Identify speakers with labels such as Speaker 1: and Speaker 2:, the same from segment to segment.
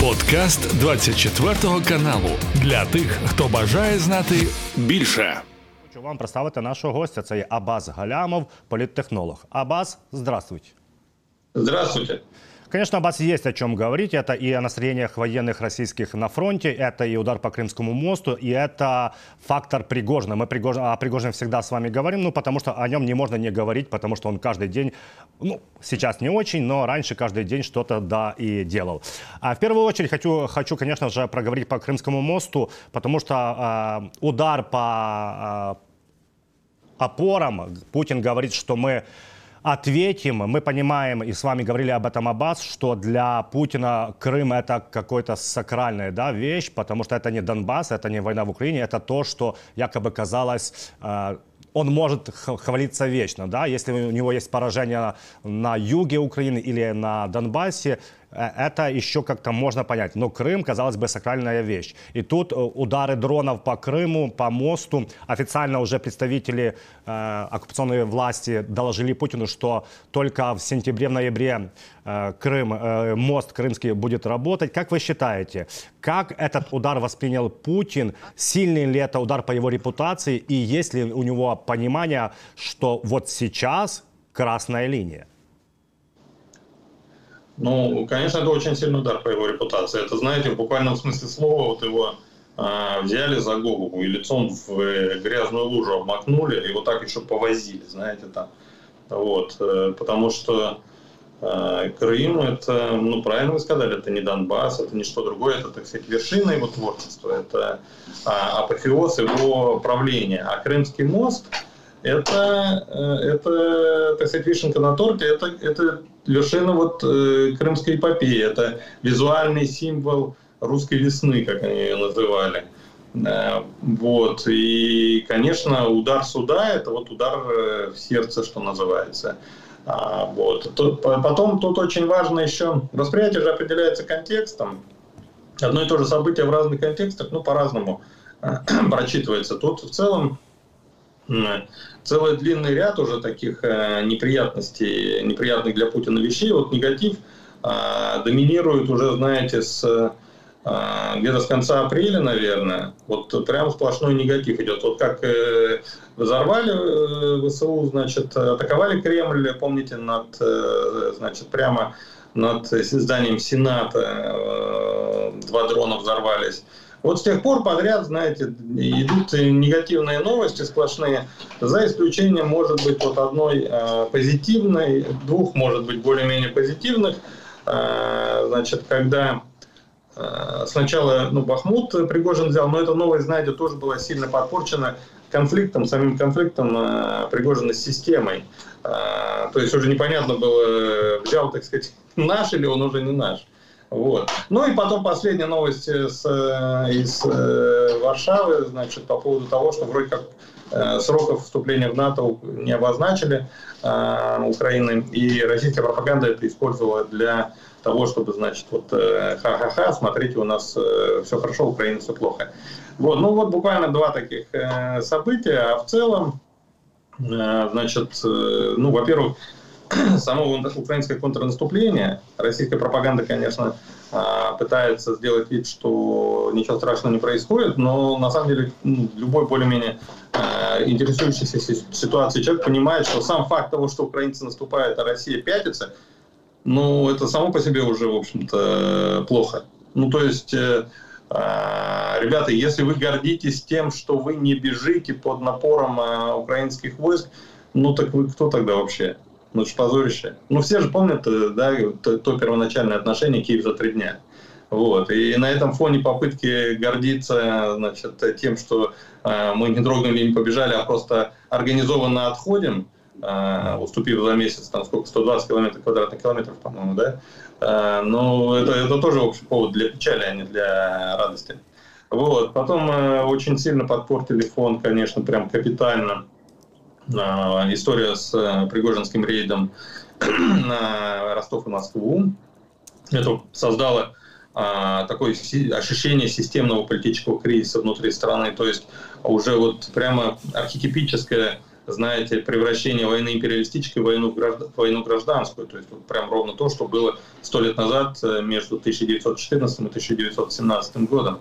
Speaker 1: Подкаст 24 каналу для тих, хто бажає знати більше.
Speaker 2: Хочу вам представити нашого гостя. Це є Абаз Галямов, політтехнолог. Абаз, здравствуйте.
Speaker 3: Здравствуйте.
Speaker 2: Конечно, Аббас есть о чем говорить. Это и о настроениях военных российских на фронте, это и удар по Крымскому мосту, и это фактор Пригожина. Мы Пригожин, о Пригожине всегда с вами говорим, ну, потому что о нем не можно не говорить, потому что он каждый день, ну, сейчас не очень, но раньше каждый день что-то, да, и делал. А в первую очередь хочу, хочу конечно же, проговорить по Крымскому мосту, потому что э, удар по э, опорам, Путин говорит, что мы ответим. Мы понимаем, и с вами говорили об этом Аббас, что для Путина Крым это какой-то сакральная да, вещь, потому что это не Донбасс, это не война в Украине, это то, что якобы казалось э, он может хвалиться вечно, да, если у него есть поражение на юге Украины или на Донбассе, это еще как-то можно понять. Но Крым, казалось бы, сакральная вещь. И тут э, удары дронов по Крыму, по мосту. Официально уже представители э, оккупационной власти доложили Путину, что только в сентябре, в ноябре э, Крым, э, мост крымский будет работать. Как вы считаете, как этот удар воспринял Путин? Сильный ли это удар по его репутации? И есть ли у него понимание, что вот сейчас красная линия?
Speaker 3: Ну, конечно, это очень сильный удар по его репутации. Это, знаете, в буквальном смысле слова, вот его э, взяли за голову и лицом в э, грязную лужу обмакнули, и вот так еще повозили, знаете, там. Вот, э, потому что э, Крым, это, ну, правильно вы сказали, это не Донбасс, это не что другое, это, так сказать, вершина его творчества, это э, апофеоз его правления. А Крымский мост – это, э, это, так сказать, вишенка на торте, это, это вершина вот э, крымской эпопеи, это визуальный символ русской весны, как они ее называли. Э, вот. И, конечно, удар суда – это вот удар в сердце, что называется. А, вот. Потом тут очень важно еще, восприятие же определяется контекстом. Одно и то же событие в разных контекстах, ну, по-разному прочитывается. Тут в целом целый длинный ряд уже таких э, неприятностей, неприятных для Путина вещей. Вот негатив а, доминирует уже, знаете, с а, где-то с конца апреля, наверное, вот прям сплошной негатив идет. Вот как э, взорвали э, ВСУ, значит, атаковали Кремль, помните, над, значит, прямо над зданием Сената два дрона взорвались. Вот с тех пор подряд, знаете, идут негативные новости сплошные, за исключением, может быть, вот одной э, позитивной, двух, может быть, более-менее позитивных. Э, значит, когда э, сначала ну, Бахмут Пригожин взял, но эта новость, знаете, тоже была сильно подпорчена конфликтом, самим конфликтом э, Пригожина с системой. Э, то есть уже непонятно было, взял, так сказать, наш или он уже не наш. Вот. Ну и потом последняя новость с, э, из э, Варшавы, значит, по поводу того, что вроде как э, сроков вступления в НАТО не обозначили э, Украины, и российская пропаганда это использовала для того, чтобы, значит, вот э, ха-ха-ха, смотрите, у нас э, все хорошо, у Украины все плохо. Вот, ну вот буквально два таких э, события, а в целом, э, значит, э, ну, во-первых, само украинское контрнаступление, российская пропаганда, конечно, а, пытается сделать вид, что ничего страшного не происходит, но на самом деле ну, любой более-менее а, интересующийся ситуацией человек понимает, что сам факт того, что украинцы наступают, а Россия пятится, ну, это само по себе уже, в общем-то, плохо. Ну, то есть, э, а, ребята, если вы гордитесь тем, что вы не бежите под напором украинских войск, ну, так вы кто тогда вообще? Ну, это позорище. Ну, все же помнят, э, да, то, то первоначальное отношение Киев за три дня. Вот. И на этом фоне попытки гордиться значит, тем, что э, мы не дрогнули, не побежали, а просто организованно отходим, э, уступив за месяц, там сколько, 120 километров, квадратных километров, по-моему, да? Э, ну, это, это тоже общий повод для печали, а не для радости. Вот. Потом э, очень сильно подпортили фон, конечно, прям капитально история с э, Пригожинским рейдом на Ростов и Москву. Это создало а, такое ощущение системного политического кризиса внутри страны. То есть уже вот прямо архетипическое знаете, превращение войны империалистической в войну, в войну гражданскую. То есть вот прям ровно то, что было сто лет назад э, между 1914 и 1917 годом.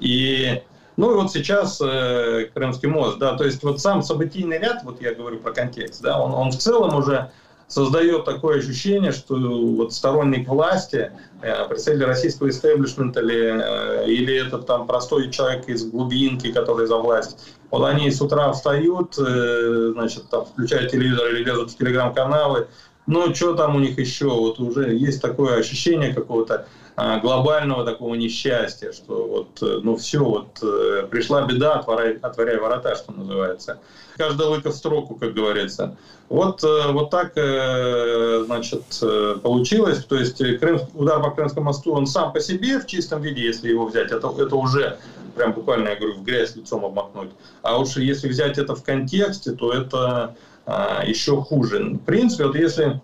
Speaker 3: И ну и вот сейчас э, Крымский мост, да, то есть вот сам событийный ряд, вот я говорю про контекст, да, он, он в целом уже создает такое ощущение, что вот сторонник власти, э, представитель российского истеблишмента или, э, или этот там простой человек из глубинки, который за власть, вот они с утра встают, э, значит, там, включают телевизор или лезут в телеграм-каналы, ну, что там у них еще, вот уже есть такое ощущение какого-то глобального такого несчастья, что вот, э, ну все, вот э, пришла беда, отворяй, отворяй ворота, что называется. Каждая лыка в строку, как говорится. Вот, э, вот так, значит, получилось. То есть Крым, удар по Крымскому мосту, он сам по себе в чистом виде, если его взять, это, это уже прям буквально, я говорю, в грязь лицом обмакнуть. А уж если взять это в контексте, то это а, еще хуже. В принципе, вот если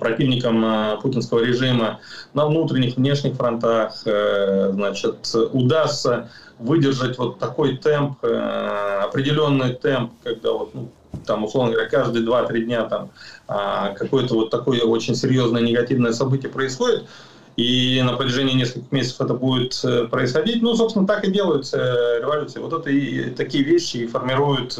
Speaker 3: противникам э, путинского режима на внутренних, внешних фронтах, э, значит, удастся выдержать вот такой темп, определенный темп, когда вот, ну, там, условно говоря, каждые 2-3 дня там а, какое-то вот такое очень серьезное негативное событие происходит, и на протяжении нескольких месяцев это будет происходить. Ну, собственно, так и делаются революции. Вот это и такие вещи и формируют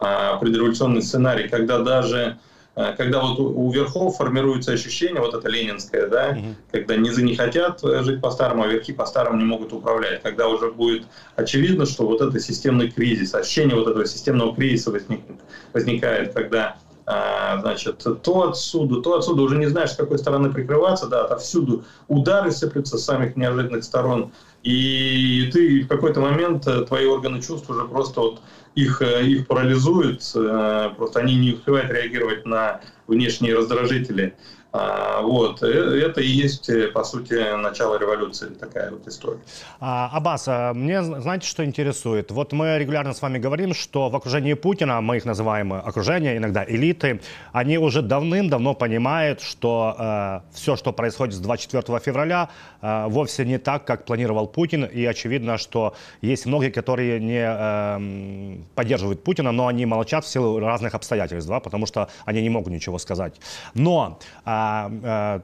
Speaker 3: а, предреволюционный сценарий, когда даже Э, когда вот у верхов формируется ощущение, вот это ленинское, да, угу. когда низы не хотят э, жить по-старому, а верхи по-старому не могут управлять, когда уже будет очевидно, что вот это системный кризис, ощущение вот этого системного кризиса возникнет, возникает, когда а, значит, то отсюда, то отсюда, уже не знаешь, с какой стороны прикрываться, да, отовсюду удары сыплются с самых неожиданных сторон, и ты в какой-то момент, э, твои органы чувств уже просто вот их, э, их парализует, э, просто они не успевают реагировать на внешние раздражители. А, вот. Э, это и есть, по сути, начало революции, такая вот история.
Speaker 2: А, Аббас, а мне знаете, что интересует? Вот мы регулярно с вами говорим, что в окружении Путина, мы их называем окружение, иногда элиты, они уже давным-давно понимают, что э, все, что происходит с 24 февраля, э, вовсе не так, как планировал Путин, и очевидно, что есть многие, которые не э, поддерживают Путина, но они молчат в силу разных обстоятельств, да, потому что они не могут ничего сказать. Но э, а,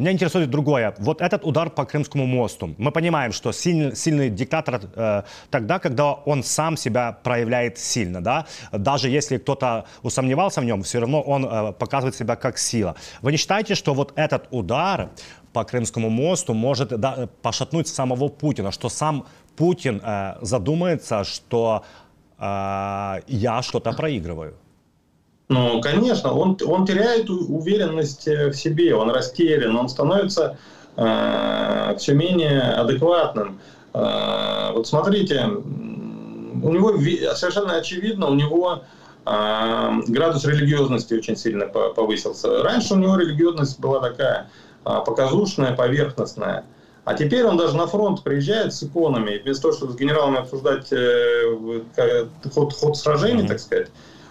Speaker 2: меня интересует другое. Вот этот удар по Крымскому мосту. Мы понимаем, что сильный, сильный диктатор э, тогда, когда он сам себя проявляет сильно. Да? Даже если кто-то усомневался в нем, все равно он э, показывает себя как сила. Вы не считаете, что вот этот удар по Крымскому мосту может да, пошатнуть самого Путина, что сам Путин э, задумается, что э, я что-то проигрываю?
Speaker 3: Ну, конечно, он, он теряет уверенность в себе, он растерян, он становится э, все менее адекватным. Э, вот смотрите, у него совершенно очевидно, у него э, градус религиозности очень сильно повысился. Раньше у него религиозность была такая э, показушная, поверхностная. А теперь он даже на фронт приезжает с иконами, вместо того, чтобы с генералами обсуждать э, ход, ход сражений, mm-hmm. так сказать,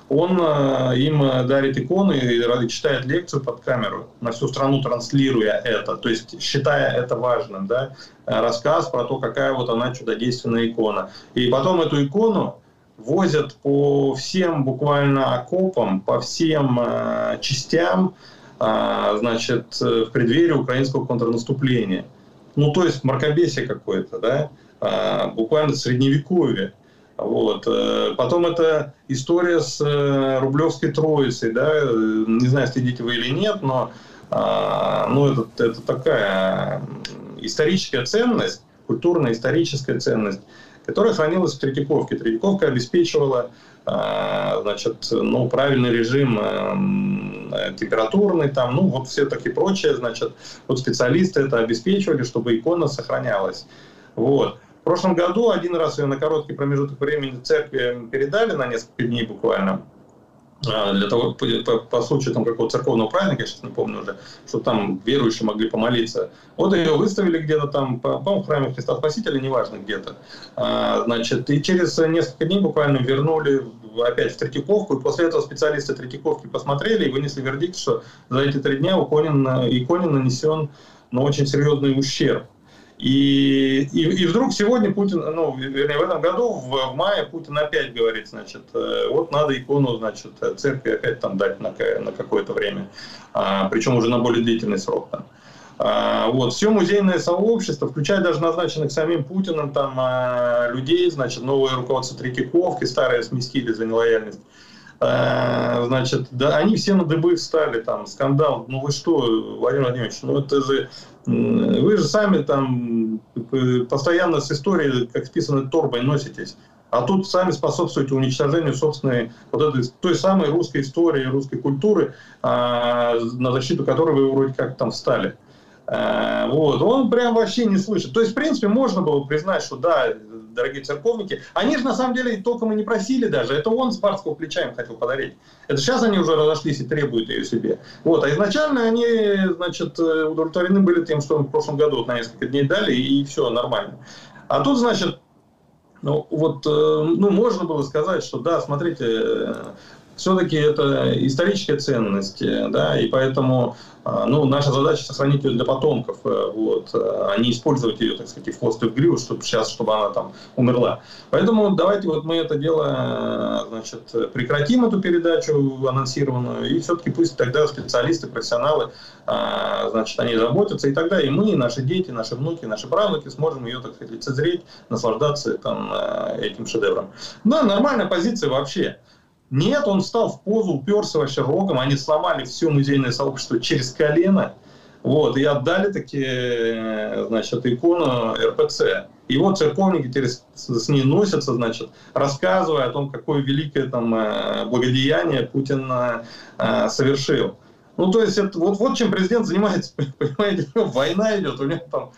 Speaker 3: он э, им э, дарит иконы и читает лекцию под камеру, на всю страну транслируя это, то есть считая это важным, да, э, рассказ про то, какая вот она чудодейственная икона. И потом эту икону возят по всем буквально окопам, по всем частям, значит, в преддверии украинского контрнаступления. Ну, то есть мракобесие какое-то, да, э, буквально средневековье. Вот. Э, потом это история с э, Рублевской Троицей. Да? Не знаю, следите вы или нет, но а, ну, это, это такая историческая ценность, культурная историческая ценность, которая хранилась в Третьяковке. Третьяковка обеспечивала а, значит, ну, правильный режим э, температурный, там, ну, вот все такие прочее, значит, вот специалисты это обеспечивали, чтобы икона сохранялась. Вот. В прошлом году один раз ее на короткий промежуток времени церкви передали на несколько дней буквально а, для того, по, по, по случаю там какого-то церковного праздника, я сейчас не помню уже, что там верующие могли помолиться. Вот ее выставили где-то там, по, по храме Христа Спасителя, неважно где-то. А, значит, и через несколько дней буквально вернули опять в Третьяковку, и после этого специалисты Третьяковки посмотрели и вынесли вердикт, что за эти три дня Иконин, Иконин нанесен ну, очень серьезный ущерб. И, и, и вдруг сегодня Путин, ну, вернее, в этом году, в, в мае, Путин опять говорит, значит, э, вот надо икону, значит, церкви опять там дать на, на какое-то время, а, причем уже на более длительный срок там. А, вот, все музейное сообщество, включая даже назначенных самим Путиным там а, людей, значит, новое руководство Третьяковки, старое сместили за нелояльность, а, значит, да, они все на дыбы встали, там, скандал, ну вы что, Владимир Владимирович, ну это же, вы же сами там постоянно с историей, как списанной торбой, носитесь. А тут сами способствуете уничтожению собственной вот этой той самой русской истории, русской культуры, на защиту которой вы вроде как там встали. Э, вот, он прям вообще не слышит. То есть, в принципе, можно было признать, что да, дорогие церковники, они же на самом деле толком и не просили даже. Это он с барского плеча им хотел подарить. Это сейчас они уже разошлись и требуют ее себе. Вот, а изначально они, значит, удовлетворены были тем, что в прошлом году вот на несколько дней дали, и все нормально. А тут, значит, ну, вот, э, ну, можно было сказать, что да, смотрите, э, все-таки это историческая ценность, да, и поэтому а, ну, наша задача сохранить ее для потомков, э, вот, а не использовать ее, так сказать, в хвост и в гриву, чтобы сейчас, чтобы она там умерла. Поэтому давайте вот мы это дело, значит, прекратим эту передачу анонсированную, и все-таки пусть тогда специалисты, профессионалы, а, значит, они заботятся, и тогда и мы, и наши дети, наши внуки, наши правнуки сможем ее, так сказать, лицезреть, наслаждаться там, этим шедевром. Да, нормальная позиция вообще. Нет, он встал в позу, уперся вообще рогом, они сломали все музейное сообщество через колено, вот, и отдали такие, значит, икону РПЦ. И вот церковники теперь с ней носятся, значит, рассказывая о том, какое великое там э, благодеяние Путин э, совершил. Ну, то есть, это, вот, вот чем президент занимается, понимаете, война идет, у него там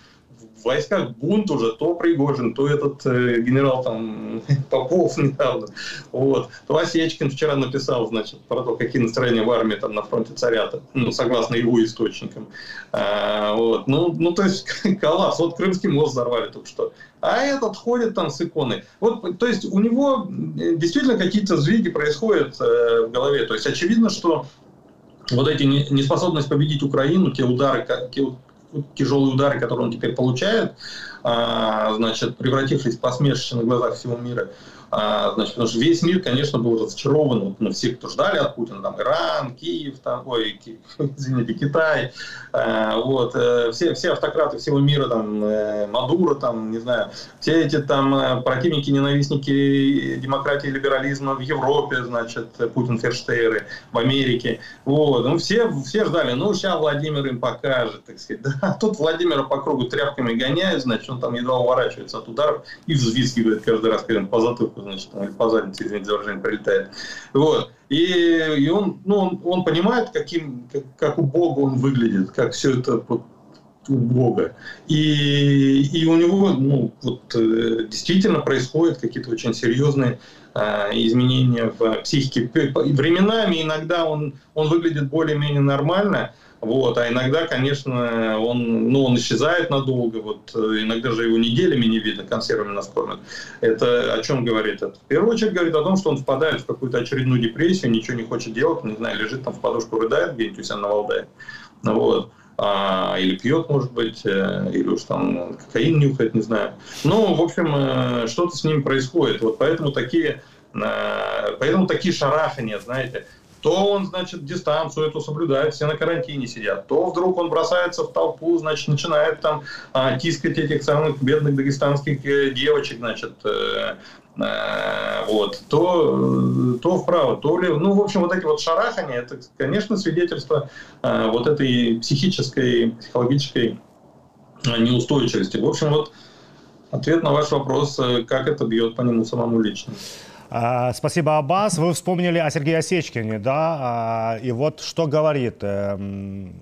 Speaker 3: войсках бунт уже, то Пригожин, то этот э, генерал там Попов недавно, вот, то Осечкин вчера написал, значит, про то, какие настроения в армии там на фронте царят, ну, согласно его источникам, а, вот, ну, ну, то есть, коллапс, вот Крымский мост взорвали только что, а этот ходит там с иконой. Вот, то есть у него э, действительно какие-то сдвиги происходят э, в голове. То есть очевидно, что вот эти неспособность победить Украину, те удары, тяжелые удары, которые он теперь получает, а, значит, превратившись в посмешище на глазах всего мира, значит, потому что весь мир, конечно, был разочарован, вот, ну, все, кто ждали от Путина, там, Иран, Киев, там, ой, Ки, извините, Китай, а, вот, э, все, все автократы всего мира, там, э, Мадуро, там, не знаю, все эти там э, противники, ненавистники демократии либерализма в Европе, значит, Путин Ферштейры, в Америке, вот, ну, все, все ждали, ну, сейчас Владимир им покажет, так сказать, да, тут Владимира по кругу тряпками гоняют, значит, он там едва уворачивается от ударов и взвизгивает каждый раз, когда он по затылку значит, извините за выражение, прилетает. Вот. И, и он, ну, он, он понимает, каким, как, как у Бога он выглядит, как все это вот, у Бога. И, и у него ну, вот, э, действительно происходят какие-то очень серьезные э, изменения в психике. Временами иногда он, он выглядит более-менее нормально, вот, а иногда, конечно, он, ну, он исчезает надолго. Вот, э, иногда же его неделями не видно, консервами нас кормят. Это о чем говорит? Это в первую очередь говорит о том, что он впадает в какую-то очередную депрессию, ничего не хочет делать, не знаю, лежит там в подушку, рыдает где-нибудь у себя на Валдае. Вот. А, или пьет, может быть, э, или уж там кокаин нюхает, не знаю. Ну, в общем, э, что-то с ним происходит. Вот поэтому такие, поэтому такие шарахания, знаете, то он, значит, дистанцию эту соблюдает, все на карантине сидят, то вдруг он бросается в толпу, значит, начинает там а, тискать этих самых бедных дагестанских э, девочек, значит, э, э, вот, то, то вправо, то влево. Ну, в общем, вот эти вот шарахания, это, конечно, свидетельство э, вот этой психической, психологической неустойчивости. В общем, вот ответ на ваш вопрос, э, как это бьет по нему самому лично.
Speaker 2: А, спасибо, Аббас. Вы вспомнили о Сергее Осечкине, да? А, и вот что говорит... Эм,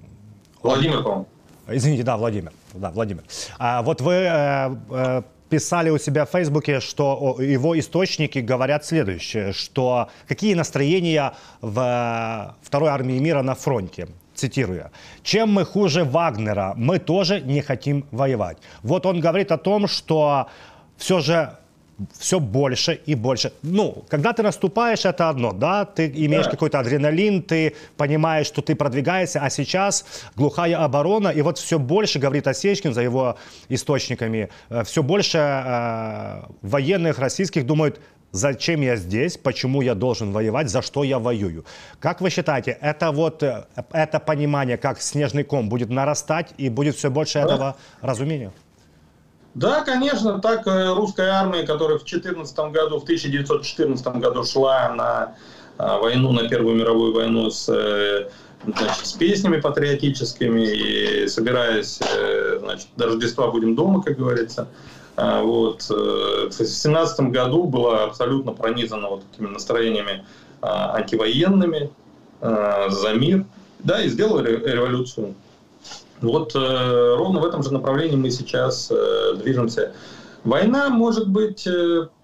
Speaker 3: Владимир, по-моему.
Speaker 2: Извините, да, Владимир. Да, Владимир. А, вот вы э, э, писали у себя в Фейсбуке, что его источники говорят следующее, что какие настроения в второй армии мира на фронте. Цитирую. «Чем мы хуже Вагнера, мы тоже не хотим воевать». Вот он говорит о том, что все же все больше и больше. Ну, когда ты наступаешь, это одно, да, ты имеешь да. какой-то адреналин, ты понимаешь, что ты продвигаешься, а сейчас глухая оборона, и вот все больше, говорит Осечкин за его источниками, э, все больше э, военных российских думают, зачем я здесь, почему я должен воевать, за что я воюю. Как вы считаете, это вот э, это понимание, как снежный ком, будет нарастать и будет все больше этого разумения?
Speaker 3: Да, конечно, так э, русская армия, которая в 14 году, в 1914 году шла на а, войну, на Первую мировую войну с, э, значит, с песнями патриотическими и собираясь, значит, до Рождества будем дома, как говорится, а, вот. Э, в 2017 году была абсолютно пронизана вот такими настроениями а, антивоенными а, за мир, да, и сделали революцию. Вот э, ровно в этом же направлении мы сейчас э, движемся. Война может быть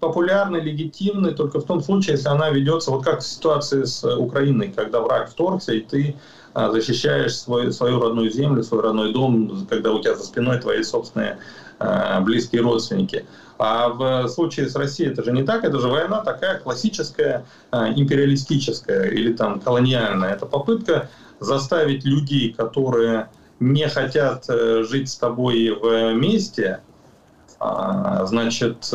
Speaker 3: популярной, легитимной только в том случае, если она ведется, вот как в ситуации с Украиной, когда враг вторгся, и ты защищаешь свой, свою родную землю, свой родной дом, когда у тебя за спиной твои собственные Э, близкие родственники. А в случае с Россией это же не так, это же война такая классическая, э, империалистическая или там колониальная. Это попытка заставить людей, которые не хотят э, жить с тобой вместе, а, значит,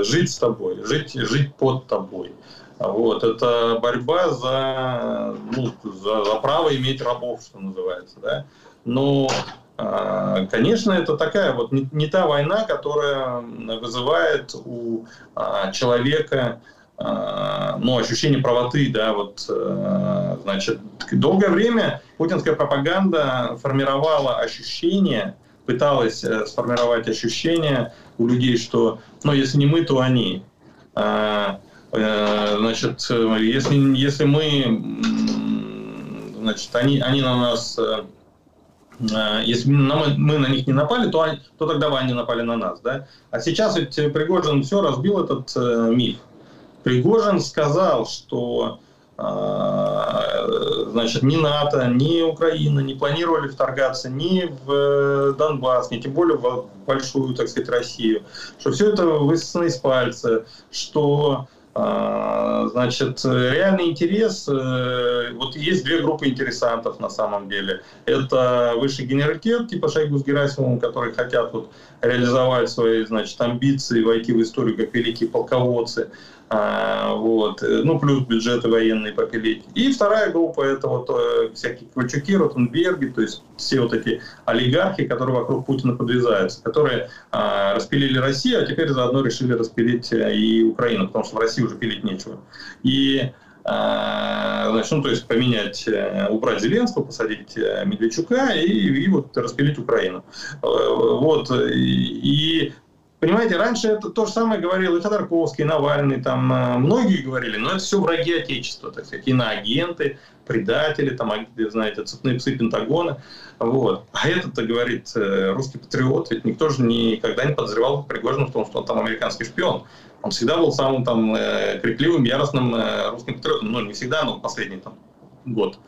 Speaker 3: жить с тобой, жить, жить под тобой. Вот, это борьба за, ну, за, за право иметь рабов, что называется. Да? Но а, конечно, это такая вот не, не та война, которая вызывает у а, человека а, ну, ощущение правоты, да, вот, а, значит, долгое время путинская пропаганда формировала ощущение, пыталась э, сформировать ощущение у людей, что, ну, если не мы, то они. А, а, значит, если, если мы, значит, они, они на нас э, Э, если мы, мы на них не напали, то, они, то тогда они напали на нас. Да? А сейчас ведь Пригожин все разбил этот э, миф. Пригожин сказал, что э, значит, ни НАТО, ни Украина не планировали вторгаться ни в Донбасс, ни тем более в большую, так сказать, Россию, что все это высосано из пальца, что а, значит, реальный интерес, э, вот есть две группы интересантов на самом деле. Это высший генералитет, типа Шойгу с Герасимовым, которые хотят вот реализовать свои, значит, амбиции, войти в историю как великие полководцы. А, вот, э, ну, плюс бюджеты военные попилить. И вторая группа – это вот э, всякие Ковальчуки, Ротенберги, то есть все вот эти олигархи, которые вокруг Путина подвязаются, которые а, распилили Россию, а теперь заодно решили распилить э, и Украину, потому что в России уже пилить нечего. И а, значит, ну, то есть поменять, убрать Зеленского, посадить Медведчука и, и вот распилить Украину. Вот. И Понимаете, раньше это то же самое говорил и Ходорковский, и Навальный, там э, многие говорили, но это все враги Отечества, так сказать, иноагенты, предатели, там, знаете, цепные псы Пентагона. Вот. А этот-то говорит э, русский патриот, ведь никто же никогда не подозревал Пригожина в том, что он там американский шпион. Он всегда был самым там э, крикливым, яростным русским патриотом. Ну, не всегда, но последний там год.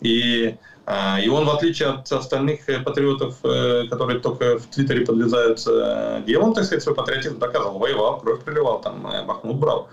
Speaker 3: И и он, в отличие от остальных э, патриотов, э, которые только в Твиттере подвязаются делом, так сказать, свой патриотизм доказывал, воевал, кровь приливал, там, э, Бахмут брал.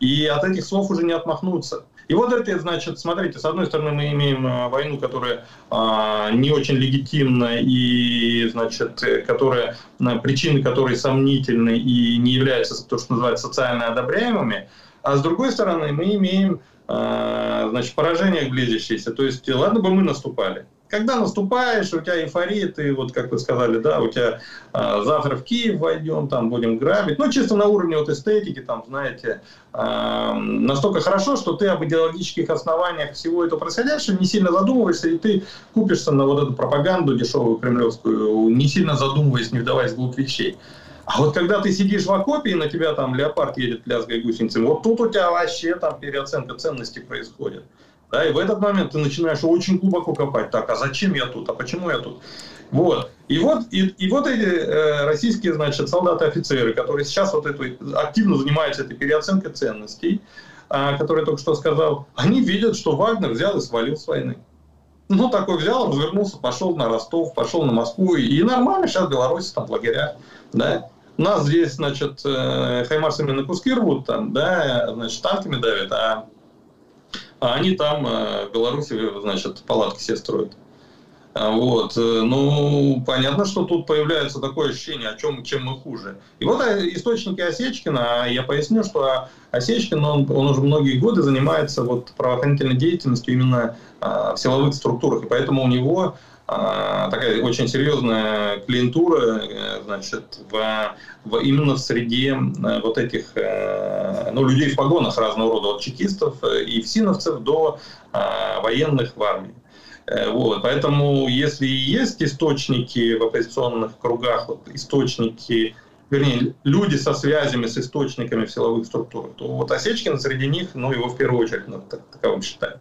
Speaker 3: И от этих слов уже не отмахнуться. И вот это, значит, смотрите, с одной стороны мы имеем войну, которая а, не очень легитимна и, значит, которая, причины которой сомнительны и не являются, то, что называется, социально одобряемыми, а с другой стороны мы имеем а, значит, поражениях близящиеся. То есть, ладно бы мы наступали. Когда наступаешь, у тебя эйфория, ты, вот как вы сказали, да, у тебя э, завтра в Киев войдем, там будем грабить. Ну, чисто на уровне вот эстетики, там, знаете, э, настолько хорошо, что ты об идеологических основаниях всего этого происходящего не сильно задумываешься, и ты купишься на вот эту пропаганду дешевую кремлевскую, не сильно задумываясь, не вдаваясь в глубь вещей. А вот когда ты сидишь в окопе, и на тебя там леопард едет лязгой гусеницами, вот тут у тебя вообще там переоценка ценностей происходит. Да, и в этот момент ты начинаешь очень глубоко копать. Так, а зачем я тут? А почему я тут? Вот. И вот, и, и вот эти э, российские, значит, солдаты-офицеры, которые сейчас вот эту, активно занимаются этой переоценкой ценностей, э, который я только что сказал, они видят, что Вагнер взял и свалил с войны. Ну, такой взял, развернулся, пошел на Ростов, пошел на Москву, и нормально сейчас в Беларуси там в лагерях, да. Нас здесь, значит, э, хаймарсами на куски рвут, там, да, значит, танками давят, а, а они там э, в Беларуси, значит, палатки все строят. А, вот. Э, ну, понятно, что тут появляется такое ощущение, о чем, чем мы хуже. И вот источники Осечкина, а я поясню, что Осечкин, он, он уже многие годы занимается вот правоохранительной деятельностью именно а, в силовых структурах, и поэтому у него такая очень серьезная клиентура, э, значит, в, в, именно в среде э, вот этих, э, ну, людей в погонах разного рода, от чекистов и всиновцев до а, военных в армии. Вот, поэтому, если есть источники в оппозиционных кругах, вот, источники, вернее, люди со связями с источниками в силовых структурах, то вот Осечкин среди них, ну, его в первую очередь ну, так, таковым считают.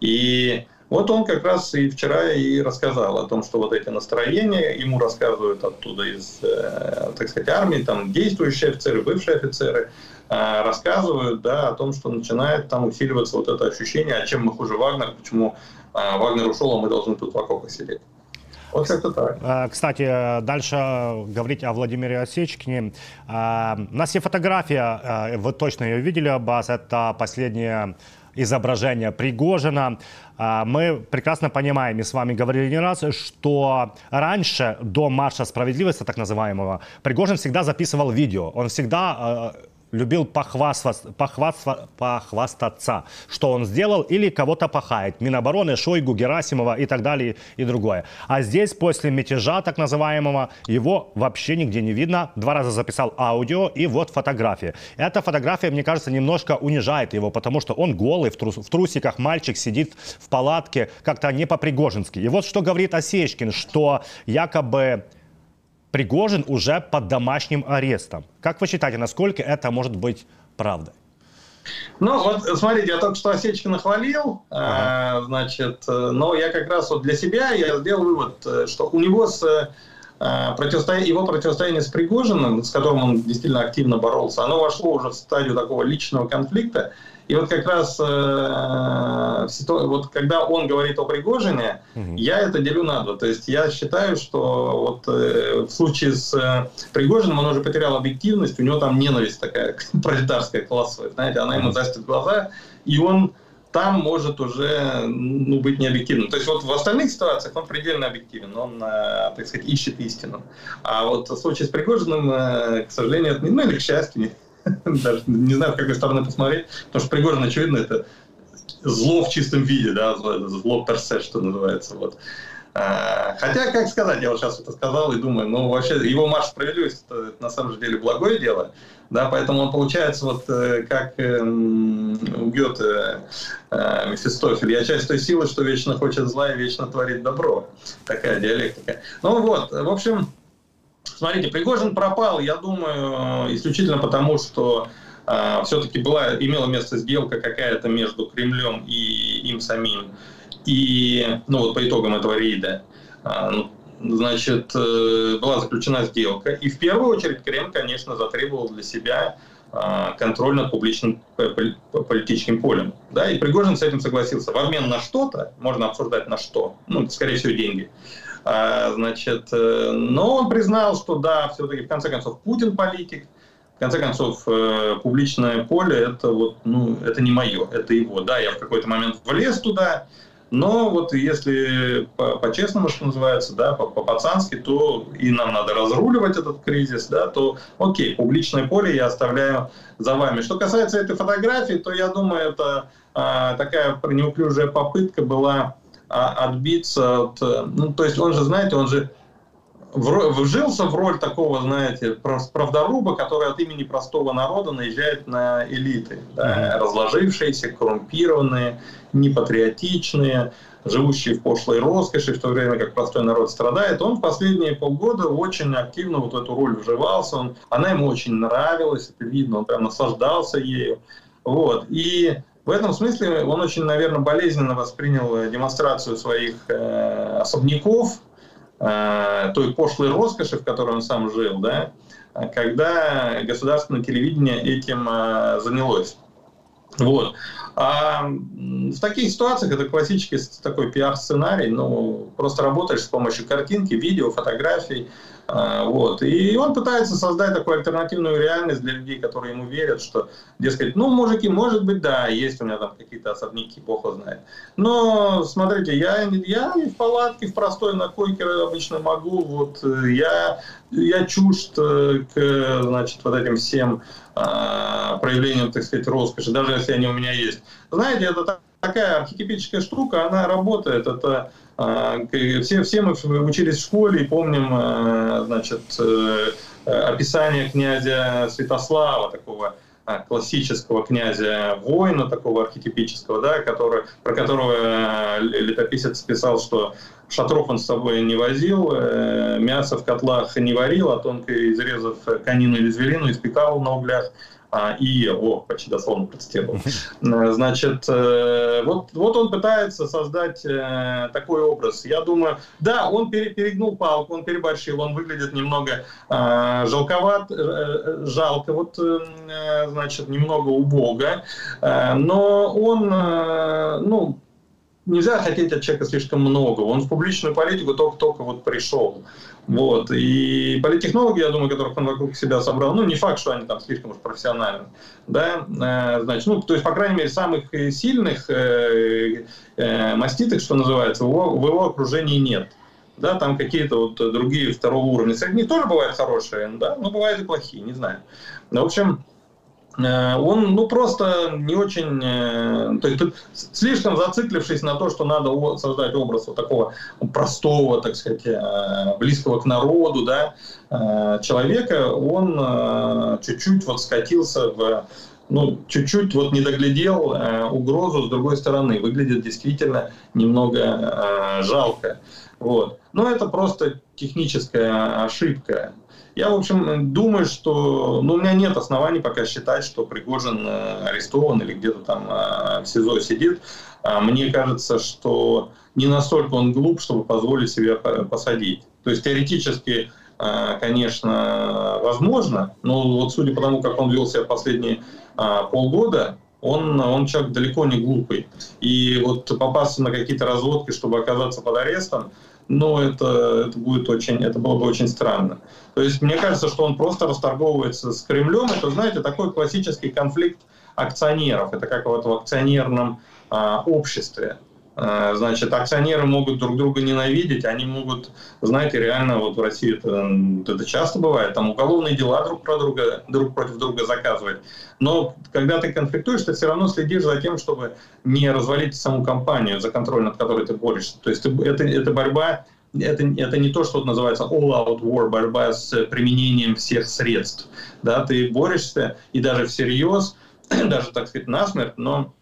Speaker 3: И вот он как раз и вчера и рассказал о том, что вот эти настроения ему рассказывают оттуда из, э, так сказать, армии, там действующие офицеры, бывшие офицеры, э, рассказывают, да, о том, что начинает там усиливаться вот это ощущение, а чем мы хуже Вагнер, почему э, Вагнер ушел, а мы должны тут в окопах сидеть. Вот как-то так.
Speaker 2: Кстати, дальше говорить о Владимире Осечкине. У нас есть фотография, вы точно ее видели, Аббас, это последняя изображение Пригожина. А, мы прекрасно понимаем, и с вами говорили не раз, что раньше, до марша справедливости, так называемого, Пригожин всегда записывал видео. Он всегда а, любил похвастаться, похвастаться, похвастаться, что он сделал, или кого-то пахает. Минобороны, Шойгу, Герасимова и так далее, и другое. А здесь, после мятежа так называемого, его вообще нигде не видно. Два раза записал аудио, и вот фотография. Эта фотография, мне кажется, немножко унижает его, потому что он голый, в, трус, в трусиках, мальчик сидит в палатке, как-то не по-пригожински. И вот что говорит Осечкин, что якобы Пригожин уже под домашним арестом. Как вы считаете, насколько это может быть правдой?
Speaker 3: Ну, вот смотрите, я только что Осечкина хвалил, ага. э, значит, но я как раз вот для себя я сделал вывод, э, что у него с э, противостояние, его противостояние с Пригожиным, с которым он действительно активно боролся, оно вошло уже в стадию такого личного конфликта. И вот как раз э, вот когда он говорит о Пригожине, угу. я это делю на два. То есть я считаю, что вот э, в случае с э, Пригожиным он уже потерял объективность, у него там ненависть такая пролетарская классовая, знаете, она ему застит глаза, и он там может уже ну, быть необъективным. То есть вот в остальных ситуациях он предельно объективен, он, э, так сказать, ищет истину. А вот в случае с Пригожиным, э, к сожалению, это, ну или к счастью, даже не знаю, с какой стороны посмотреть, потому что Пригожин, очевидно, это зло в чистом виде, да, зло персе, что называется, вот. А, хотя, как сказать, я вот сейчас это сказал и думаю, ну, вообще, его марш справедливости, это, на самом деле благое дело, да, поэтому он получается вот э, как э, у Гёте э, Мефистофель, я часть той силы, что вечно хочет зла и вечно творит добро. Такая диалектика. Ну вот, в общем, Смотрите, Пригожин пропал, я думаю, исключительно потому, что э, все-таки была, имела место сделка какая-то между Кремлем и им самим. И, ну вот по итогам этого рейда, э, значит, э, была заключена сделка. И в первую очередь Кремль, конечно, затребовал для себя контроль над публичным политическим полем. Да, и Пригожин с этим согласился. В обмен на что-то, можно обсуждать на что, ну, скорее всего, деньги, значит, э, но он признал, что да, все-таки в конце концов Путин политик, в конце концов, э, публичное поле это вот, ну, это не мое, это его. Да, я в какой-то момент влез туда, но вот если по-честному, что называется, да, по-пацански, то и нам надо разруливать этот кризис, да, то окей, публичное поле я оставляю за вами. Что касается этой фотографии, то я думаю, это а, такая неуклюжая попытка была а, отбиться от... Э, ну, то есть он же, знаете, он же вжился в роль такого, знаете, правдоруба, который от имени простого народа наезжает на элиты, да, разложившиеся, коррумпированные, непатриотичные, живущие в пошлой роскоши, в то время как простой народ страдает. Он в последние полгода очень активно вот эту роль вживался, он, она ему очень нравилась, это видно, он прям наслаждался ею. Вот. И в этом смысле он очень, наверное, болезненно воспринял демонстрацию своих э, особняков, э, той пошлой роскоши, в которой он сам жил, да, когда государственное телевидение этим э, занялось. Вот. А в таких ситуациях это классический такой пиар-сценарий, ну, просто работаешь с помощью картинки, видео, фотографий, вот. И он пытается создать такую альтернативную реальность для людей, которые ему верят, что, дескать, ну, мужики, может быть, да, есть у меня там какие-то особняки, бог его знает. Но, смотрите, я, я в палатке, в простой на койке обычно могу, вот, я, я чужд э, к, значит, вот этим всем а, проявлениям, так сказать, роскоши, даже если они у меня есть. Знаете, это такая архетипическая штука, она работает, это а, все, все мы учились в школе и помним а, значит, э, описание князя Святослава, такого а, классического князя воина, такого архетипического, да, который, про которого летописец писал, что шатров он с собой не возил, э, мясо в котлах не варил, а тонко изрезав конину или зверину, испекал на углях и, о, почти дословно процитировал. Э, значит, э, вот, вот он пытается создать э, такой образ. Я думаю, да, он перегнул палку, он переборщил, он выглядит немного жалковат, жалко, вот, значит, немного убого, но он, ну, нельзя хотеть от человека слишком много. Он в публичную политику только-только вот пришел. Вот. И политтехнологи, я думаю, которых он вокруг себя собрал, ну, не факт, что они там слишком уж профессиональны. Да? Э, значит, ну, то есть, по крайней мере, самых сильных э, э, маститых, что называется, в его, в его окружении нет. Да, там какие-то вот другие второго уровня. Среди них тоже бывают хорошие, да, но бывают и плохие, не знаю. Ну, в общем, Э, он ну, просто не очень... Э, то есть, слишком зациклившись на то, что надо создать образ вот такого простого, так сказать, э, близкого к народу да, человека, он чуть-чуть вот скатился в ну, чуть-чуть вот не доглядел э, угрозу с другой стороны. Выглядит действительно немного э, жалко. Вот. Но это просто техническая ошибка. Я, в общем, думаю, что ну, у меня нет оснований пока считать, что Пригожин э, арестован или где-то там э, в СИЗО сидит. А мне кажется, что не настолько он глуп, чтобы позволить себе посадить. То есть теоретически, э, конечно, возможно, но вот судя по тому, как он вел себя последние полгода, он, он человек далеко не глупый. И вот попасться на какие-то разводки, чтобы оказаться под арестом, но это, это, будет очень, это было бы очень странно. То есть мне кажется, что он просто расторговывается с Кремлем. Это, знаете, такой классический конфликт акционеров. Это как вот в акционерном а, обществе. А, значит, акционеры могут друг друга ненавидеть, они могут, знаете, реально вот в России это, это часто бывает, там уголовные дела друг про друга, друг против друга заказывать. Но когда ты конфликтуешь, ты все равно следишь за тем, чтобы не развалить саму компанию, за контроль над которой ты борешься. То есть это, это борьба это, это не то, что называется all-out war, борьба с применением всех средств. Да, ты борешься, и даже всерьез, даже, так сказать, насмерть, но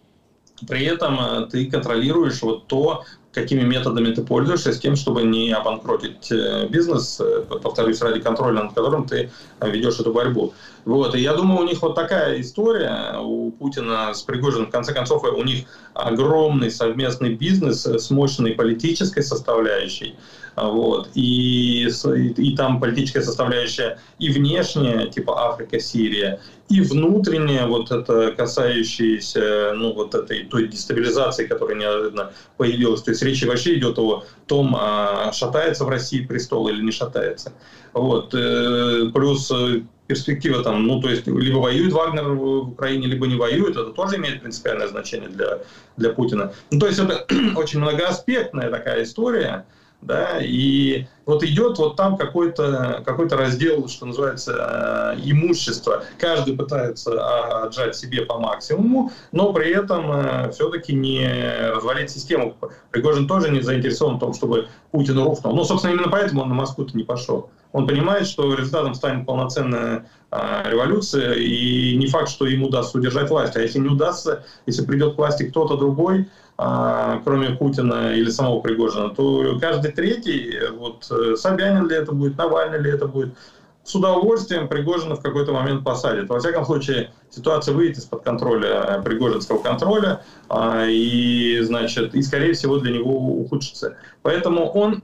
Speaker 3: при этом э, ты контролируешь вот то, какими методами ты пользуешься, с тем, чтобы не обанкротить э, бизнес, э, повторюсь, ради контроля, над которым ты ведешь эту борьбу. Вот. И я думаю, у них вот такая история у Путина с Пригожиным. В конце концов, у них огромный совместный бизнес с мощной политической составляющей. Вот. И, и там политическая составляющая и внешняя, типа Африка, Сирия, и внутренняя, вот это касающаяся ну, вот этой той дестабилизации, которая неожиданно появилась. То есть речь вообще идет о том, а шатается в России престол или не шатается. Вот. Э, плюс э, перспектива там, ну, то есть, либо воюет Вагнер в Украине, либо не воюет, это тоже имеет принципиальное значение для, для Путина. Ну, то есть, это очень многоаспектная такая история, да, и вот идет вот там какой-то какой раздел, что называется, э, имущество. Каждый пытается а, отжать себе по максимуму, но при этом э, все-таки не развалить систему. Пригожин тоже не заинтересован в том, чтобы Путин рухнул. Ну, собственно, именно поэтому он на Москву-то не пошел. Он понимает, что результатом станет полноценная а, революция, и не факт, что ему удастся удержать власть. А если не удастся, если придет к власти кто-то другой, а, кроме Путина или самого Пригожина, то каждый третий, вот э, Собянин ли это будет, Навальный ли это будет, с удовольствием Пригожина в какой-то момент посадят. Во всяком случае, ситуация выйдет из-под контроля, пригожинского контроля, а, и, значит, и, скорее всего, для него ухудшится. Поэтому он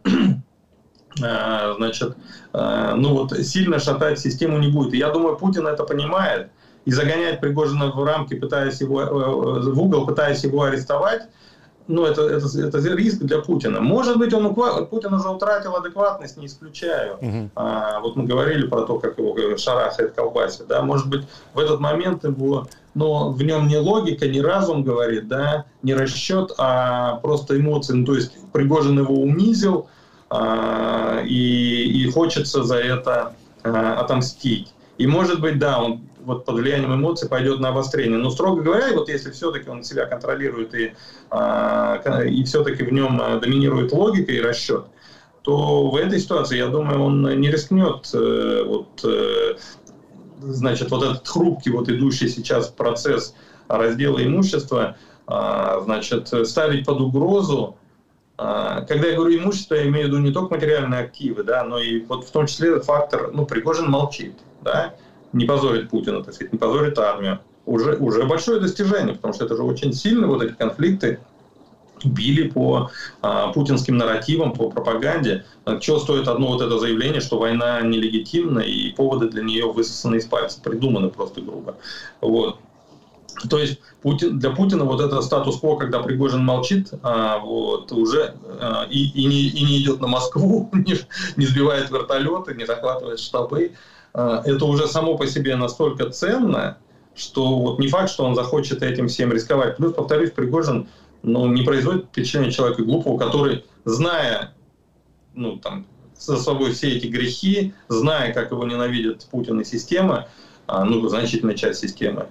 Speaker 3: значит, ну вот сильно шатать систему не будет. И я думаю, Путин это понимает, и загонять Пригожина в рамки, пытаясь его, э, в угол, пытаясь его арестовать, ну, это, это, это риск для Путина. Может быть, он Путин уже утратил адекватность, не исключаю. Угу. А, вот мы говорили про то, как его шарахает колбасит. Да? Может быть, в этот момент его, но в нем не логика, не разум говорит, да, не расчет, а просто эмоции. Ну, то есть Пригожин его унизил, и, и хочется за это а, отомстить. И может быть, да, он вот под влиянием эмоций пойдет на обострение. Но, строго говоря, вот если все-таки он себя контролирует и, э, и все-таки в нем э, доминирует логика и расчет, то в этой ситуации, я думаю, он не рискнет э, вот, э, значит, вот этот хрупкий, вот идущий сейчас процесс раздела имущества, э, значит, ставить под угрозу когда я говорю имущество, я имею в виду не только материальные активы, да, но и вот в том числе фактор, ну, Пригожин молчит, да, не позорит Путина, так сказать, не позорит армию. Уже, уже большое достижение, потому что это же очень сильно вот эти конфликты били по а, путинским нарративам, по пропаганде. Чего стоит одно вот это заявление, что война нелегитимна и поводы для нее высосаны из пальца, придуманы просто грубо. Вот. То есть Путин, для Путина вот это статус-кво, когда Пригожин молчит, а, вот, уже а, и, и, не, и не идет на Москву, не, не сбивает вертолеты, не захватывает штабы, а, это уже само по себе настолько ценно, что вот не факт, что он захочет этим всем рисковать. Плюс, повторюсь, Пригожин ну, не производит впечатление человека глупого, который, зная ну, там, за собой все эти грехи, зная, как его ненавидят Путин и система, а, ну, значительная часть системы,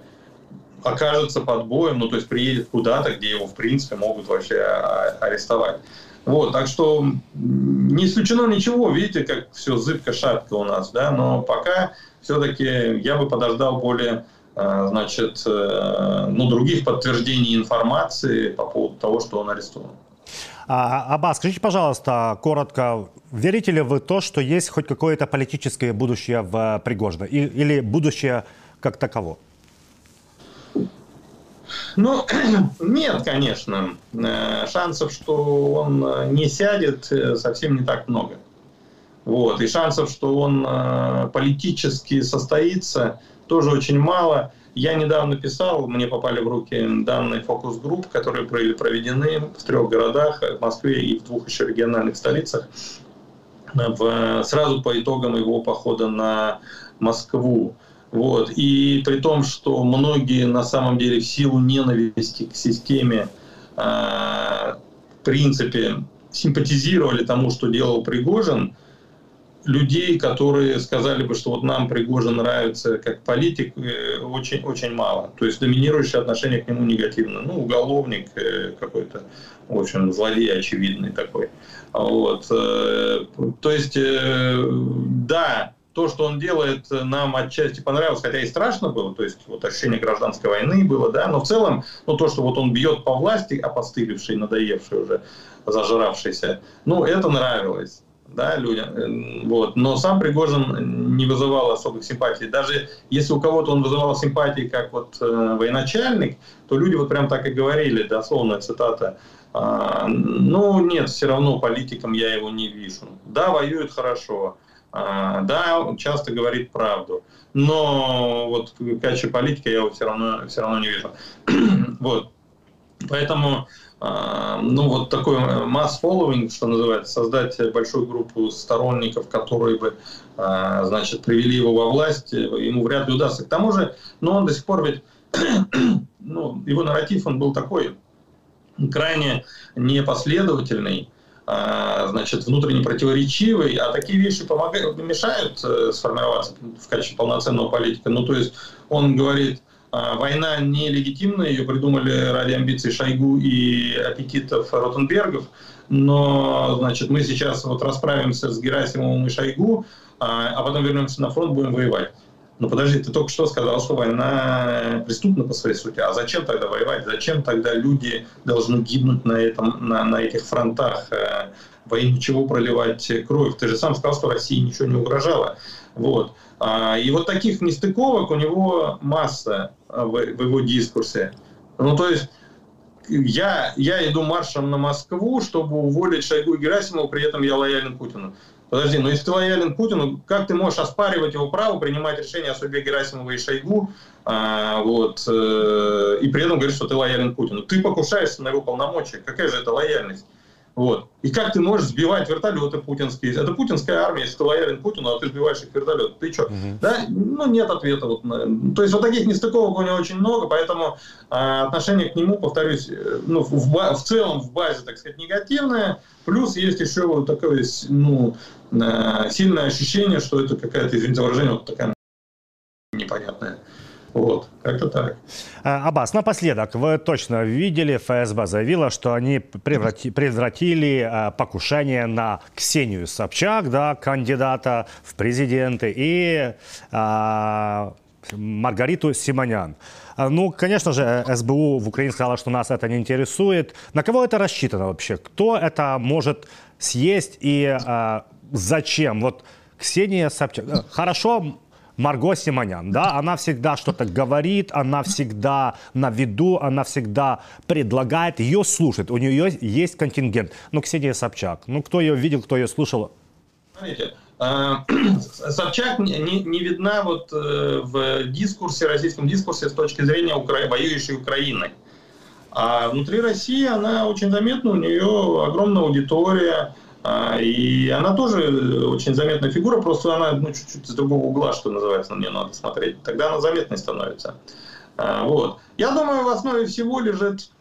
Speaker 3: окажется под боем, ну, то есть приедет куда-то, где его, в принципе, могут вообще а, арестовать. Вот, так что не исключено ничего, видите, как все зыбко-шатко у нас, да, но пока все-таки я бы подождал более э, значит, э, ну, других подтверждений информации по поводу того, что он арестован.
Speaker 2: А, Аббас, скажите, пожалуйста, коротко, верите ли вы то, что есть хоть какое-то политическое будущее в Пригожино или будущее как таково?
Speaker 3: Ну, нет, конечно. Э, шансов, что он э, не сядет, э, совсем не так много. Вот. И шансов, что он политически состоится, тоже очень мало. Я недавно писал, мне попали в руки данные фокус-групп, которые были проведены в трех городах, в Москве и в двух еще региональных столицах, в, сразу по итогам его похода на Москву. Вот. И при том, что многие на самом деле в силу ненависти к системе э, в принципе симпатизировали тому, что делал Пригожин, людей, которые сказали бы, что вот нам Пригожин нравится как политик, э, очень, очень мало. То есть доминирующее отношение к нему негативно. Ну, уголовник э, какой-то, в общем, злодей очевидный такой. Вот. Э, то есть, да, то, что он делает, нам отчасти понравилось, хотя и страшно было, то есть вот ощущение гражданской войны было, да, но в целом, ну то, что вот он бьет по власти, опостылевший, надоевший уже, зажравшийся, ну это нравилось да, людям. Вот. Но сам Пригожин не вызывал особых симпатий. Даже если у кого-то он вызывал симпатии как вот э, военачальник, то люди вот прям так и говорили, дословная цитата, а, ну нет, все равно политиком я его не вижу. Да, воюет хорошо, да, он часто говорит правду, но вот в качестве политика я его все равно, все равно не вижу. вот. Поэтому а, ну, вот такой масс-фолловинг, что называется, создать большую группу сторонников, которые бы, а, значит, привели его во власть, ему вряд ли удастся. К тому же, ну, он до сих пор ведь, ну, его нарратив, он был такой крайне непоследовательный, а, значит, внутренне противоречивый, а такие вещи помогают, мешают э, сформироваться в качестве полноценного политика. Ну, то есть он говорит, а, война нелегитимна, ее придумали ради амбиций Шойгу и аппетитов Ротенбергов, но, значит, мы сейчас вот расправимся с Герасимовым и Шойгу, а, а потом вернемся на фронт, будем воевать. Ну подожди, ты только что сказал, что война преступна по своей сути. А зачем тогда воевать? Зачем тогда люди должны гибнуть на, этом, на, на этих фронтах? Э, во имя чего проливать кровь? Ты же сам сказал, что России ничего не угрожало. Вот. А, и вот таких нестыковок у него масса в, в его дискурсе. Ну, то есть я, я иду маршем на Москву, чтобы уволить Шойгу и Герасимова, при этом я лоялен Путину. Подожди, но если ты лоялен Путину, как ты можешь оспаривать его право принимать решения о судьбе Герасимова и Шойгу, а, вот, э, и при этом говорить, что ты лоялен Путину? Ты покушаешься на его полномочия. Какая же это лояльность? Вот. И как ты можешь сбивать вертолеты путинские? Это путинская армия, если ты лоялен Путину, а ты сбиваешь их вертолет. Ты что? Угу. Да? Ну, нет ответа. Вот. То есть вот таких нестыковок у него очень много, поэтому а, отношение к нему, повторюсь, э, ну, в, в целом в базе, так сказать, негативное. Плюс есть еще вот такое ну, э, сильное ощущение, что это какая-то, извините выражение, вот такая непонятная вот, как-то так.
Speaker 2: А, Аббас, напоследок, вы точно видели, ФСБ заявила, что они преврати, превратили а, покушение на Ксению Собчак, да, кандидата в президенты, и а, Маргариту Симонян. Ну, конечно же, СБУ в Украине сказала, что нас это не интересует. На кого это рассчитано вообще? Кто это может съесть и а, зачем? Вот Ксения Собчак. Э, хорошо, Марго Симонян, да, она всегда что-то говорит, она всегда на виду, она всегда предлагает, ее слушает, у нее есть контингент. Ну, Ксения Собчак, ну, кто ее видел, кто ее слушал?
Speaker 3: Смотрите, а, Собчак не, не видна вот э, в дискурсе, российском дискурсе с точки зрения Укра... воюющей Украины. А внутри России она очень заметна, у нее огромная аудитория, и она тоже очень заметная фигура, просто она ну, чуть-чуть с другого угла, что называется, на нее надо смотреть. Тогда она заметной становится. А, вот. Я думаю, в основе всего лежит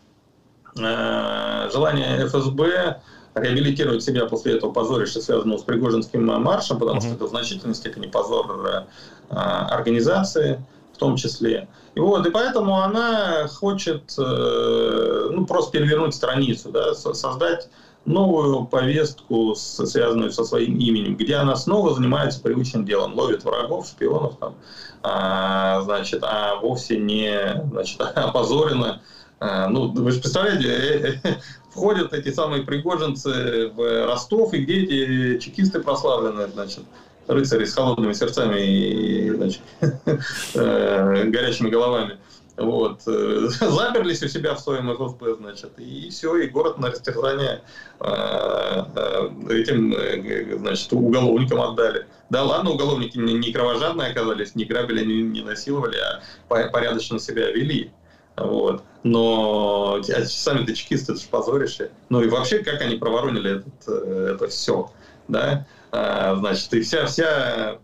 Speaker 3: э, желание ФСБ реабилитировать себя после этого позорища, связанного с Пригожинским маршем, потому что это в значительной степени позор э, организации в том числе. И вот, и поэтому она хочет э, ну, просто перевернуть страницу, да, создать новую повестку, связанную со своим именем, где она снова занимается привычным делом, ловит врагов, шпионов, там, а, значит, а вовсе не значит, опозорена. А, ну, вы же представляете, э, э, входят эти самые пригожинцы в Ростов, и где эти чекисты прославленные, значит, рыцари с холодными сердцами и значит, э, горячими головами. Вот. Э, заперлись у себя в своем ФСБ, значит, и все, и город на растерзание э, э, этим, значит, уголовникам отдали. Да ладно, уголовники не кровожадные оказались, не грабили, не, насиловали, а порядочно себя вели. Вот. Но а сами-то чекисты, это же позорище. Ну и вообще, как они проворонили этот, это все. Да? Значит, и вся, вся,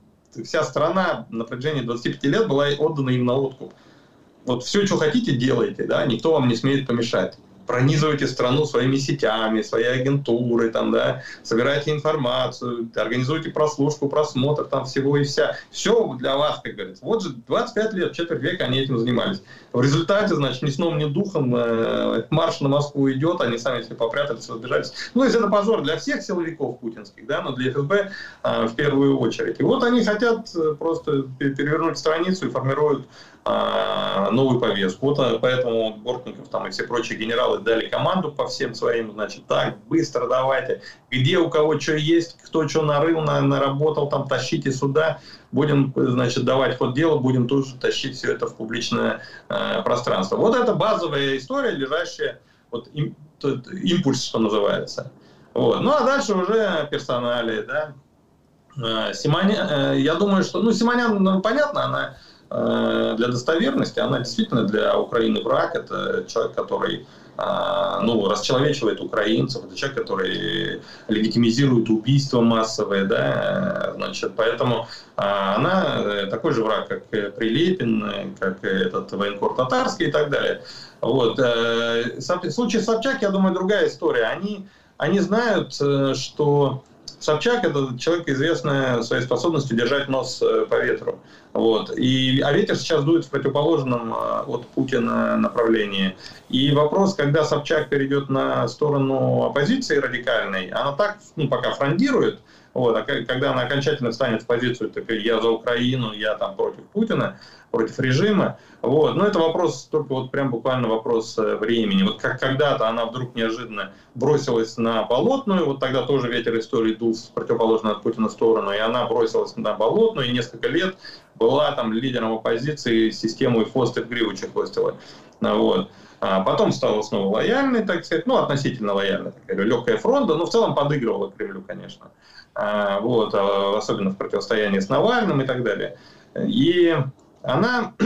Speaker 3: вся страна на протяжении 25 лет была отдана им на откуп вот все, что хотите, делайте, да, никто вам не смеет помешать. Пронизывайте страну своими сетями, своей агентурой, там, да, собирайте информацию, организуйте прослушку, просмотр там всего и вся. Все для вас, как говорится. Вот же 25 лет, четверть века они этим занимались. В результате, значит, ни сном, ни духом э, марш на Москву идет, они сами себе попрятались, разбежались. Ну, то есть это позор для всех силовиков путинских, да, но для ФСБ э, в первую очередь. И вот они хотят э, просто перевернуть страницу и формируют новую повестку. Вот а, поэтому Бортников там и все прочие генералы дали команду по всем своим, значит, так, быстро давайте, где у кого что есть, кто что нарыл, наработал, там, тащите сюда, будем, значит, давать ход дела, будем тоже тащить все это в публичное э, пространство. Вот это базовая история, лежащая, вот им, тот, импульс, что называется. Вот. Ну, а дальше уже персонали, да. Симонян, я думаю, что, ну, Симонян, ну, понятно, она Э, для достоверности, она действительно для Украины враг. Это человек, который э, ну, расчеловечивает украинцев, это человек, который легитимизирует убийства массовые, да, значит, поэтому э, она такой же враг, как Прилепин, как этот военкор татарский и так далее. Вот. В случае Собчак, я думаю, другая история. Они, они знают, что Собчак – это человек, известный своей способностью держать нос по ветру. Вот. И, а ветер сейчас дует в противоположном а, от Путина направлении. И вопрос, когда Собчак перейдет на сторону оппозиции радикальной, она так ну, пока фрондирует, вот, а когда она окончательно встанет в позицию, так я за Украину, я там против Путина, против режима, вот, но это вопрос, только вот прям буквально вопрос э, времени. Вот как когда-то она вдруг неожиданно бросилась на Болотную, вот тогда тоже ветер истории дул с противоположной от Путина сторону, и она бросилась на Болотную, и несколько лет была там лидером оппозиции, систему и хвостых гриву чехвостила. Вот. А потом стала снова лояльной, так сказать, ну, относительно лояльной, такая легкая фронта, но в целом подыгрывала Кремлю, конечно. А, вот, а, особенно в противостоянии с Навальным и так далее. И она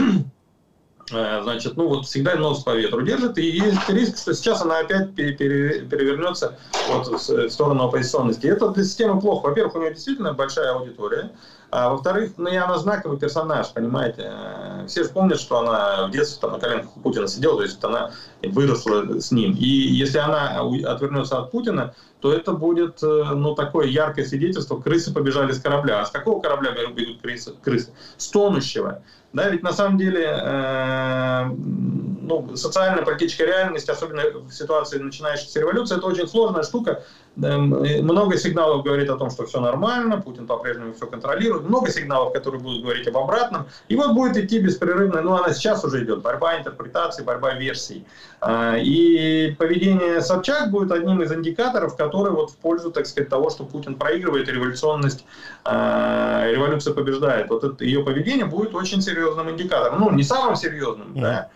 Speaker 3: Э, значит, ну вот всегда нос по ветру держит, и есть риск, что сейчас она опять перевернется вот в сторону оппозиционности. Это для системы плохо. Во-первых, у нее действительно большая аудитория, а во-вторых, ну и она знаковый персонаж, понимаете. Все же помнят, что она в детстве там, на коленках у Путина сидела, то есть она выросла с ним. И если она отвернется от Путина, то это будет э, ну, такое яркое свидетельство, крысы побежали с корабля. А с какого корабля бегут крысы? крысы? С тонущего. Да, ведь на самом деле э, ну, социальная политическая реальность, особенно в ситуации начинающейся революции, это очень сложная штука. Э, много сигналов говорит о том, что все нормально, Путин по-прежнему все контролирует. Много сигналов, которые будут говорить об обратном. И вот будет идти беспрерывная, ну она сейчас уже идет, борьба интерпретаций, борьба версий. Э, и поведение Собчак будет одним из индикаторов, который вот в пользу, так сказать, того, что Путин проигрывает, революционность, э, революция побеждает. Вот это, ее поведение будет очень серьезным индикатором. Ну, не самым серьезным, да, а,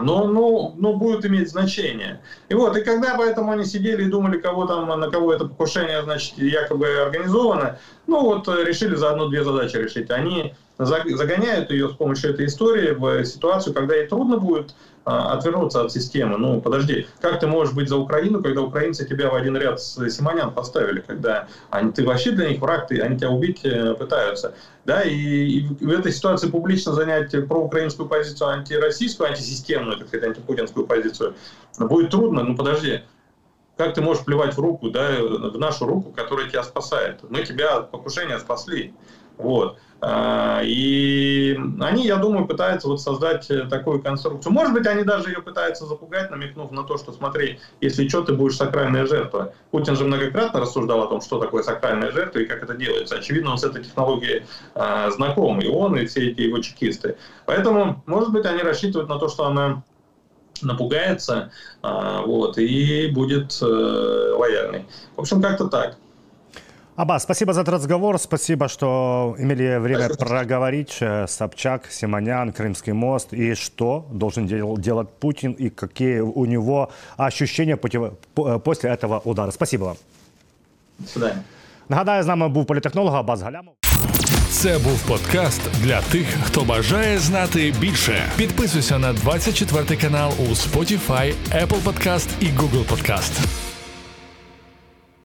Speaker 3: но, но, но будет иметь значение. И вот, и когда поэтому они сидели и думали, кого там, на кого это покушение, значит, якобы организовано, ну вот решили заодно две задачи решить. Они загоняют ее с помощью этой истории в ситуацию, когда ей трудно будет а, отвернуться от системы. Ну, подожди, как ты можешь быть за Украину, когда украинцы тебя в один ряд с Симонян поставили, когда они, ты вообще для них враг, ты, они тебя убить э, пытаются. Да, и, и в этой ситуации публично занять проукраинскую позицию, антироссийскую, антисистемную, так сказать, антипутинскую позицию будет трудно. Ну, подожди, как ты можешь плевать в руку, да, в нашу руку, которая тебя спасает? Мы тебя от покушения спасли. Вот. А, и они, я думаю, пытаются вот создать э, такую конструкцию. Может быть, они даже ее пытаются запугать, намекнув на то, что смотри, если что, ты будешь сакральная жертва. Путин же многократно рассуждал о том, что такое сакральная жертва и как это делается. Очевидно, он с этой технологией а, знаком, и он, и все эти его чекисты. Поэтому, может быть, они рассчитывают на то, что она напугается а, вот, и будет э, лояльной. В общем, как-то так.
Speaker 2: Аба, спасибо за этот разговор, спасибо, что имели время спасибо. проговорить э, Собчак, Симонян, Крымский мост и что должен дел, делать Путин и какие у него ощущения против, э, после этого удара. Спасибо вам.
Speaker 3: До свидания.
Speaker 2: Нагадаю, з нами був політехнолог Абаз Галямов.
Speaker 1: Це був подкаст для тих, хто бажає знати більше. Підписуйся на 24 канал у Spotify, Apple Podcast і Google Podcast.